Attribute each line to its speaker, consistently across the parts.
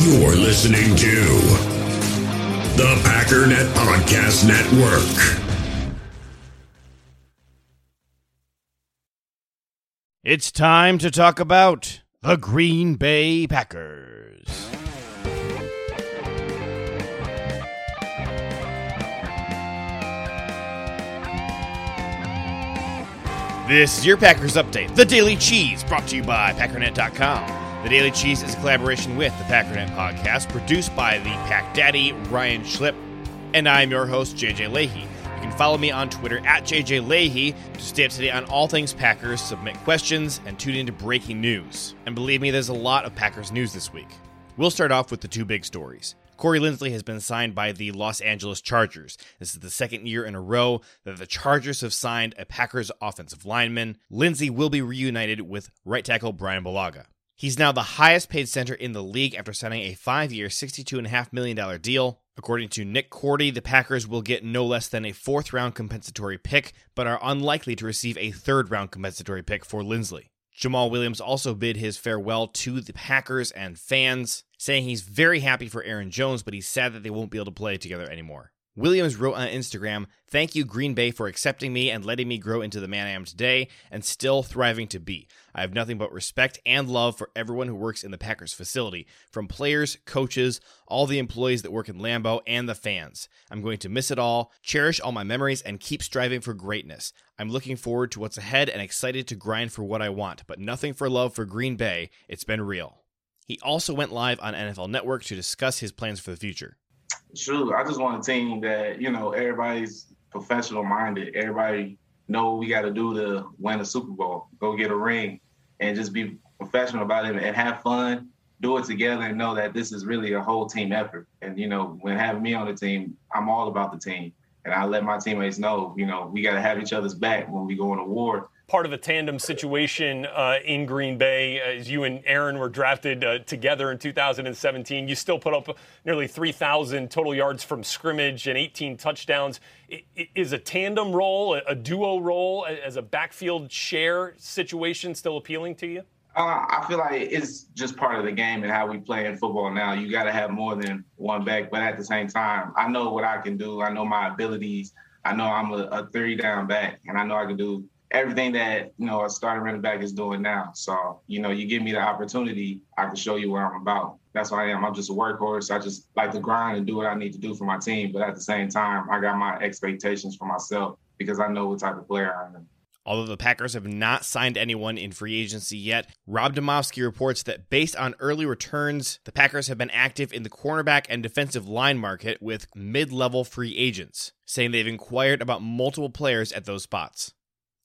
Speaker 1: You're listening to the Packernet Podcast Network.
Speaker 2: It's time to talk about the Green Bay Packers. This is your Packers Update, the Daily Cheese, brought to you by Packernet.com. The Daily Cheese is a collaboration with the Packernet Podcast, produced by the Pack Daddy, Ryan Schlip, and I'm your host, JJ Leahy. You can follow me on Twitter at JJ Leahy to stay up to date on all things Packers, submit questions, and tune into breaking news. And believe me, there's a lot of Packers news this week. We'll start off with the two big stories. Corey Linsley has been signed by the Los Angeles Chargers. This is the second year in a row that the Chargers have signed a Packers offensive lineman. Linsley will be reunited with right tackle Brian Bulaga. He's now the highest paid center in the league after signing a five year, $62.5 million deal. According to Nick Korte, the Packers will get no less than a fourth round compensatory pick, but are unlikely to receive a third round compensatory pick for Linsley. Jamaal Williams also bid his farewell to the Packers and fans, saying he's very happy for Aaron Jones, but he's sad that they won't be able to play together anymore. Williams wrote on Instagram, Thank you, Green Bay, for accepting me and letting me grow into the man I am today and still thriving to be. I have nothing but respect and love for everyone who works in the Packers facility, from players, coaches, all the employees that work in Lambeau, and the fans. I'm going to miss it all, cherish all my memories, and keep striving for greatness. I'm looking forward to what's ahead and excited to grind for what I want, but nothing for love for Green Bay. It's been real. He also went live on NFL Network to discuss his plans for the future.
Speaker 3: True. I just want a team that, you know, everybody's professional minded. Everybody know we got to do to win a Super Bowl, go get a ring, and just be professional about it and have fun, do it together, and know that this is really a whole team effort. And, you know, when having me on the team, I'm all about the team. And I let my teammates know, you know, we got to have each other's back when we go on a war
Speaker 4: part of a tandem situation uh, in Green Bay as you and Aaron were drafted uh, together in 2017. You still put up nearly 3,000 total yards from scrimmage and 18 touchdowns. Is a tandem role, a duo role, as a backfield share situation still appealing to you?
Speaker 3: Uh, I feel like it's just part of the game and how we play in football now. You got to have more than one back, but at the same time, I know what I can do. I know my abilities. I know I'm a, a three down back, and I know I can do everything that you know a starting running back is doing now. So you know, you give me the opportunity, I can show you where I'm about. That's what I am. I'm just a workhorse. I just like to grind and do what I need to do for my team. But at the same time, I got my expectations for myself because I know what type of player I am.
Speaker 2: Although the Packers have not signed anyone in free agency yet, Rob Demovsky reports that based on early returns, the Packers have been active in the cornerback and defensive line market with mid level free agents, saying they've inquired about multiple players at those spots.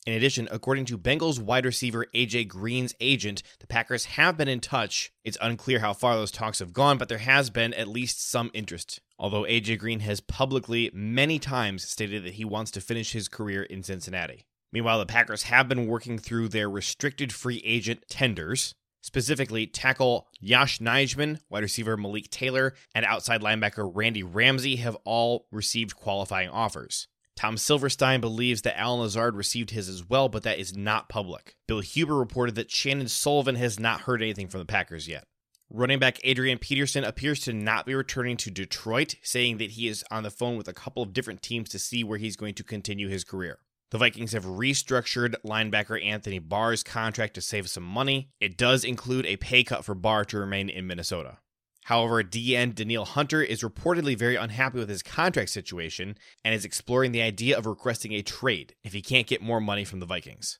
Speaker 2: In addition, according to Bengals wide receiver AJ Green's agent, the Packers have been in touch. It's unclear how far those talks have gone, but there has been at least some interest. Although AJ Green has publicly many times stated that he wants to finish his career in Cincinnati. Meanwhile, the Packers have been working through their restricted free agent tenders. Specifically, tackle Yosh Nijman, wide receiver Malik Taylor, and outside linebacker Randy Ramsey have all received qualifying offers. Tom Silverstein believes that Allen Lazard received his as well, but that is not public. Bill Huber reported that Chandon Sullivan has not heard anything from the Packers yet. Running back Adrian Peterson appears to not be returning to Detroit, saying that he is on the phone with a couple of different teams to see where he's going to continue his career. The Vikings have restructured linebacker Anthony Barr's contract to save some money. It does include a pay cut for Barr to remain in Minnesota. However, DN Danielle Hunter is reportedly very unhappy with his contract situation and is exploring the idea of requesting a trade if he can't get more money from the Vikings.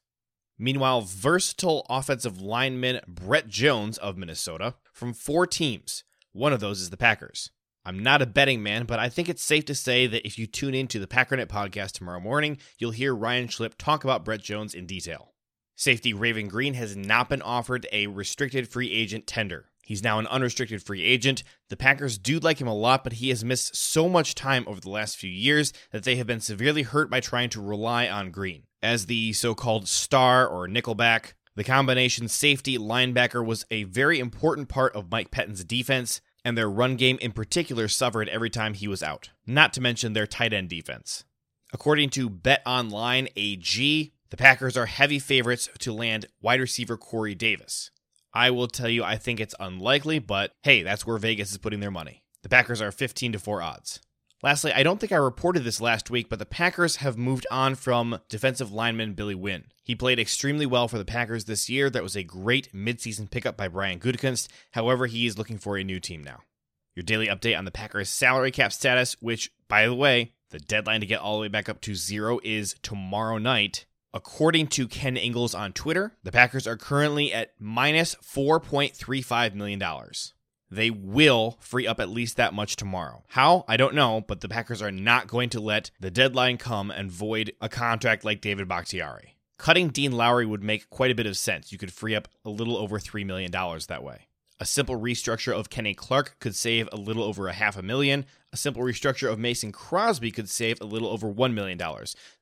Speaker 2: Meanwhile, versatile offensive lineman Brett Jones of Minnesota from four teams. One of those is the Packers. I'm not a betting man, but I think it's safe to say that if you tune into the Packernet podcast tomorrow morning, you'll hear Ryan Schlip talk about Brett Jones in detail. Safety Raven Greene has not been offered a restricted free agent tender. He's now an unrestricted free agent. The Packers do like him a lot, but he has missed so much time over the last few years that they have been severely hurt by trying to rely on Greene. As the so called star or nickelback, the combination safety linebacker was a very important part of Mike Pettine's defense, and their run game in particular suffered every time he was out, not to mention their tight end defense. According to Bet Online AG, the Packers are heavy favorites to land wide receiver Corey Davis. I will tell you, I think it's unlikely, but hey, that's where Vegas is putting their money. The Packers are 15 to 4 odds. Lastly, I don't think I reported this last week, but the Packers have moved on from defensive lineman Billy Winn. He played extremely well for the Packers this year. That was a great midseason pickup by Brian Gutekunst. However, he is looking for a new team now. Your daily update on the Packers' salary cap status, which, by the way, the deadline to get all the way back up to zero is tomorrow night. According to Ken Ingalls on Twitter, the Packers are currently at minus $4.35 million they will free up at least that much tomorrow. How? I don't know, but the Packers are not going to let the deadline come and void a contract like David Bakhtiari. Cutting Dean Lowry would make quite a bit of sense. You could free up a little over $3 million that way. A simple restructure of Kenny Clark could save a little over a half a million. A simple restructure of Mason Crosby could save a little over $1 million.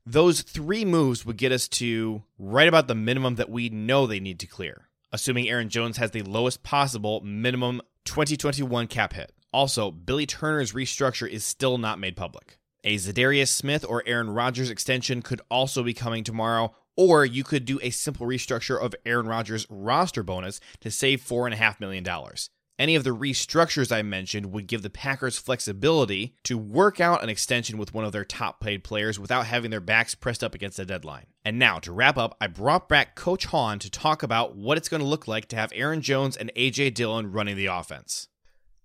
Speaker 2: Those three moves would get us to right about the minimum that we know they need to clear assuming Aaron Jones has the lowest possible minimum 2021 cap hit. Also, Billy Turner's restructure is still not made public. A Za'Darius Smith or Aaron Rodgers extension could also be coming tomorrow, or you could do a simple restructure of Aaron Rodgers' roster bonus to save $4.5 million. Any of the restructures I mentioned would give the Packers flexibility to work out an extension with one of their top paid players without having their backs pressed up against the deadline. And now, to wrap up, I brought back Coach Hahn to talk about what it's going to look like to have Aaron Jones and A.J. Dillon running the offense.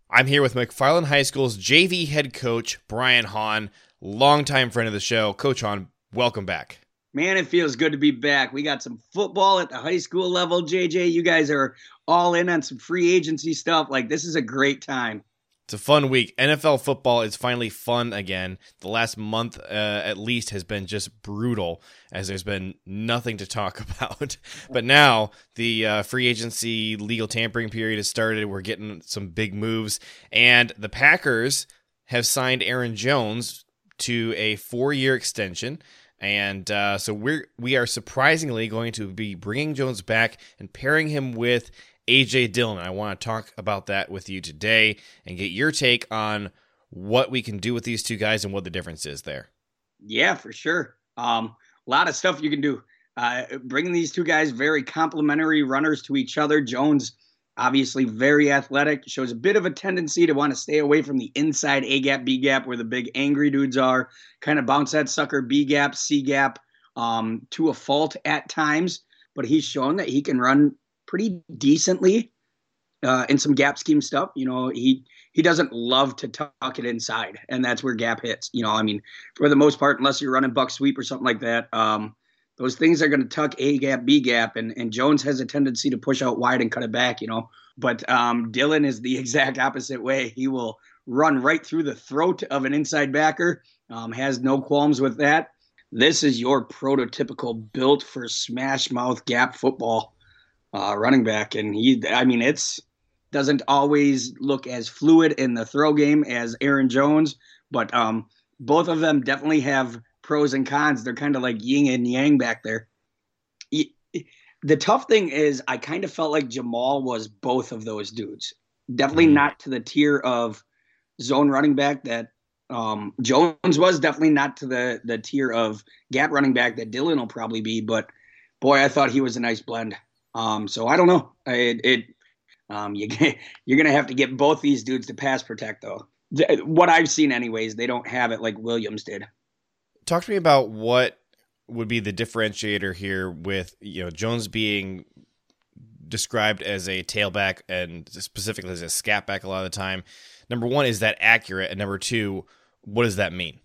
Speaker 2: I'm here with McFarland High School's JV head coach, Brian Hahn, longtime friend of the show. Coach Hahn, welcome back.
Speaker 5: Man, it feels good to be back. We got some football at the high school level, JJ. You guys are all in on some free agency stuff. Like, this is a great time.
Speaker 2: It's a fun week. NFL football is finally fun again. The last month, uh, at least, has been just brutal as there's been nothing to talk about. but now the uh, free agency legal tampering period has started. We're getting some big moves. And the Packers have signed Aaron Jones to a four year extension. And uh, so we're we are surprisingly going to be bringing Jones back and pairing him with AJ Dillon. I want to talk about that with you today and get your take on what we can do with these two guys and what the difference is there.
Speaker 5: Yeah, for sure. Um, a lot of stuff you can do. Uh, bringing these two guys very complementary runners to each other. Jones obviously very athletic, shows a bit of a tendency to want to stay away from the inside A gap, B gap, where the big angry dudes are. Kind of bounce that sucker B gap, C gap um, to a fault at times, but he's shown that he can run pretty decently uh, in some gap scheme stuff. You know, he he doesn't love to tuck it inside, and that's where gap hits. You know, I mean, for the most part, unless you're running buck sweep or something like that. Um, those things are going to tuck A gap, B gap, and, and Jones has a tendency to push out wide and cut it back, you know. But um, Dillon is the exact opposite way. He will run right through the throat of an inside backer, um, has no qualms with that. This is your prototypical built for smash mouth gap football uh, running back. And he, I mean, it's doesn't always look as fluid in the throw game as Aaron Jones, but um, both of them definitely have pros and cons. They're kind of like yin and yang back there. The tough thing is, I kind of felt like Jamaal was both of those dudes. Definitely mm. not to the tier of zone running back that um, Jones was. Definitely not to the the tier of gap running back that Dillon will probably be. But boy, I thought he was a nice blend. Um, so I don't know. It, it um, you you're gonna have to get both these dudes to pass protect though. What I've seen, anyways, they don't have it like Williams did
Speaker 2: talk to me about what would be the differentiator here with you know Jones being described as a tailback and specifically as a scat back a lot of the time. Number one, is that accurate? And number two, what does that mean?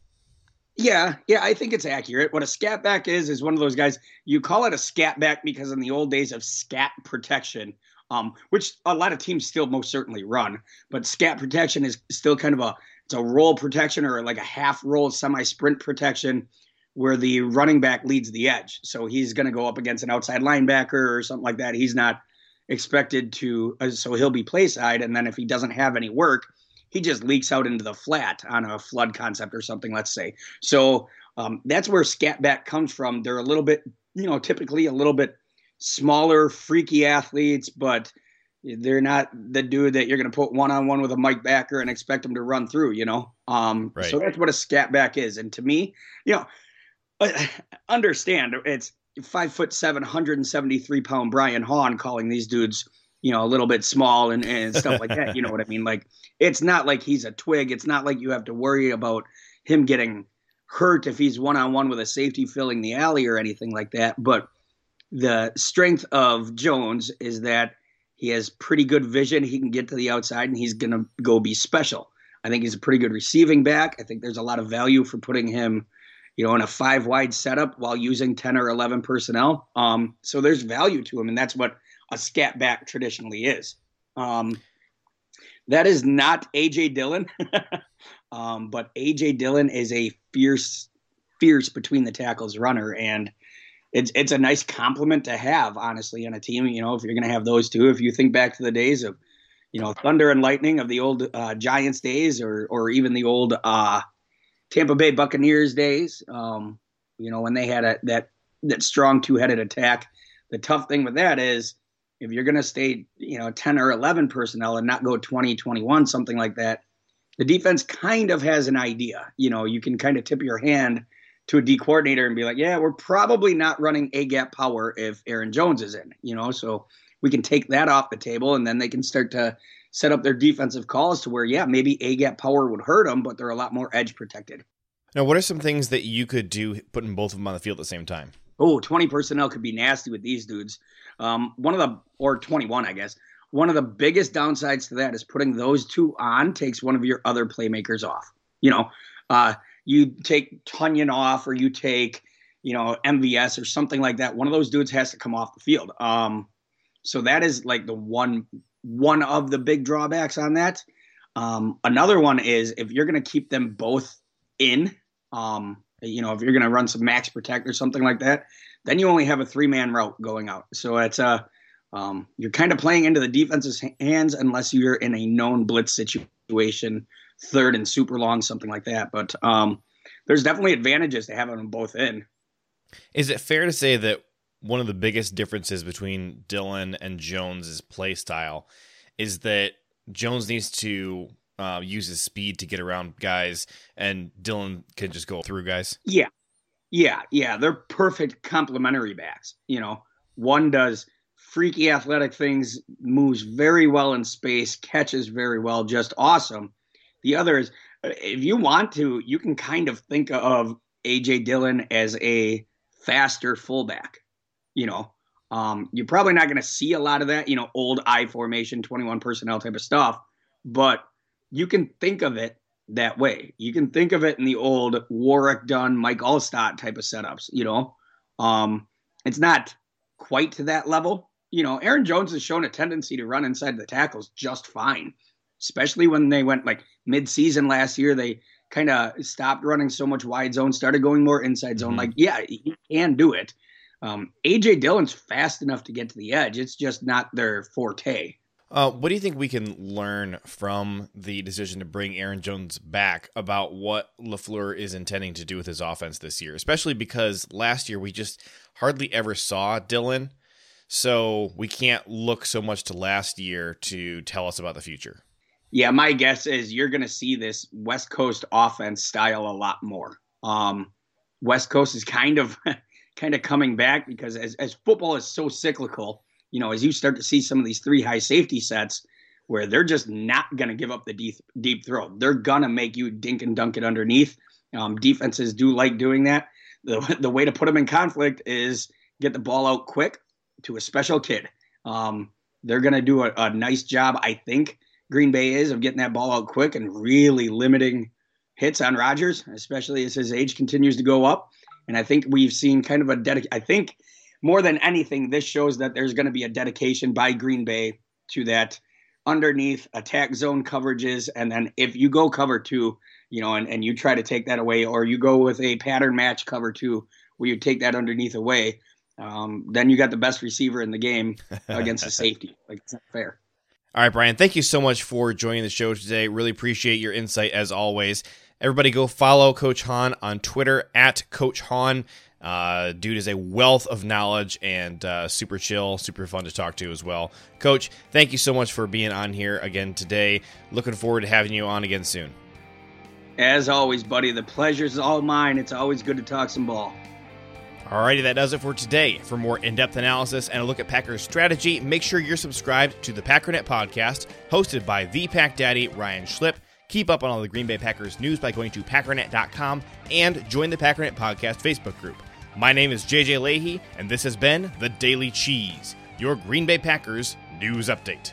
Speaker 5: Yeah, yeah, I think it's accurate. What a scat back is is one of those guys. You call it a scat back because in the old days of scat protection, um, which a lot of teams still most certainly run, but scat protection is still kind of a it's a roll protection or like a half roll semi sprint protection where the running back leads the edge. So he's going to go up against an outside linebacker or something like that. He's not expected to, uh, so he'll be play side. And then if he doesn't have any work, he just leaks out into the flat on a flood concept or something, let's say. So um, that's where scat back comes from. They're a little bit, you know, typically a little bit smaller, freaky athletes, but they're not the dude that you're going to put one on one with a Mike Backer and expect him to run through, you know? Um, right. So that's what a scat back is. And to me, you know, understand it's five foot seven, 173 pound Brian Hahn calling these dudes you know, a little bit small and, and stuff like that. You know what I mean? Like it's not like he's a twig. It's not like you have to worry about him getting hurt if he's one on one with a safety filling the alley or anything like that. But the strength of Jones is that he has pretty good vision. He can get to the outside and he's going to go be special. I think he's a pretty good receiving back. I think there's a lot of value for putting him, you know, in a five wide setup while using 10 or 11 personnel. Um, so there's value to him, and that's what a scat back traditionally is. Um, that is not AJ Dillon, um, but AJ Dillon is a fierce, fierce between the tackles runner, and it's it's a nice compliment to have, honestly, on a team. You know, if you're going to have those two, if you think back to the days of, you know, Thunder and Lightning of the old uh, Giants days, or or even the old uh, Tampa Bay Buccaneers days, um, you know, when they had a, that that strong two headed attack. The tough thing with that is if you're going to stay, you know, 10 or 11 personnel and not go 20, 21, something like that, the defense kind of has an idea. You know, you can kind of tip your hand to a D coordinator and be like, yeah, we're probably not running a gap power if Aaron Jones is in, you know, so we can take that off the table and then they can start to set up their defensive calls to where, yeah, maybe a gap power would hurt them, but they're a lot more edge protected.
Speaker 2: Now, what are some things that you could do putting both of them on the field at the same time?
Speaker 5: Oh, 20 personnel could be nasty with these dudes. Um, one of the, or 21, I guess. One of the biggest downsides to that is putting those two on takes one of your other playmakers off. You know, uh, you take Tonyan off or you take, you know, MVS or something like that. One of those dudes has to come off the field. Um, so that is like the one one of the big drawbacks on that. Um, another one is if you're going to keep them both in, um, you know, if you're going to run some max protect or something like that, then you only have a three man route going out. So it's a, uh, um, you're kind of playing into the defense's hands unless you're in a known blitz situation, third and super long, something like that. But um, there's definitely advantages to having them both in.
Speaker 2: Is it fair to say that one of the biggest differences between Dillon and Jones's play style is that Jones needs to uh, use his speed to get around guys, and Dillon can just go through guys?
Speaker 5: Yeah, yeah, yeah, they're perfect complementary backs. You know, one does freaky athletic things, moves very well in space, catches very well, just awesome. The other is, if you want to, you can kind of think of AJ Dillon as a faster fullback. You know, um, you're probably not going to see a lot of that, you know, old I formation, 21 personnel type of stuff, but you can think of it that way. You can think of it in the old Warrick Dunn, Mike Alstott type of setups, you know. Um, it's not quite to that level. You know, Aaron Jones has shown a tendency to run inside the tackles just fine, especially when they went like mid-season last year. They kind of stopped running so much wide zone, started going more inside zone. Mm-hmm. Like, yeah, he can do it. Um, AJ Dillon's fast enough to get to the edge. It's just not their forte.
Speaker 2: Uh, what do you think we can learn from the decision to bring Aaron Jones back about what LaFleur is intending to do with his offense this year? Especially because last year we just hardly ever saw Dillon. So we can't look so much to last year to tell us about the future.
Speaker 5: Yeah, my guess is you're going to see this West Coast offense style a lot more. Um, West Coast is kind of kind of coming back because as, as football is so cyclical, you know, as you start to see some of these three high safety sets where they're just not going to give up the deep deep throw. They're going to make you dink and dunk it underneath. Um, defenses do like doing that. The, the way to put them in conflict is get the ball out quick to a special kid. Um, they're going to do a, a nice job, I think, Green Bay is, of getting that ball out quick and really limiting hits on Rodgers, especially as his age continues to go up. And I think we've seen kind of a dedic. I think more than anything, this shows that there's going to be a dedication by Green Bay to that underneath attack zone coverages. And then if you go cover two, you know, and, and you try to take that away, or you go with a pattern match cover two where you take that underneath away, um, then you got the best receiver in the game against the safety. Like it's not fair.
Speaker 2: All right, Brian, thank you so much for joining the show today. Really appreciate your insight as always. Everybody go follow Coach Hahn on Twitter at Coach Hahn. Uh, dude is a wealth of knowledge and uh, super chill, super fun to talk to as well. Coach, thank you so much for being on here again today. Looking forward to having you on again soon.
Speaker 5: As always, buddy, the pleasure's all mine. It's always good to talk some ball.
Speaker 2: Alrighty, that does it for today. For more in depth analysis and a look at Packers strategy, make sure you're subscribed to the Packernet podcast, hosted by the Pack Daddy, Ryan Schlip. Keep up on all the Green Bay Packers news by going to packernet.com and join the Packernet Podcast Facebook group. My name is JJ Leahy, and this has been The Daily Cheese, your Green Bay Packers news update.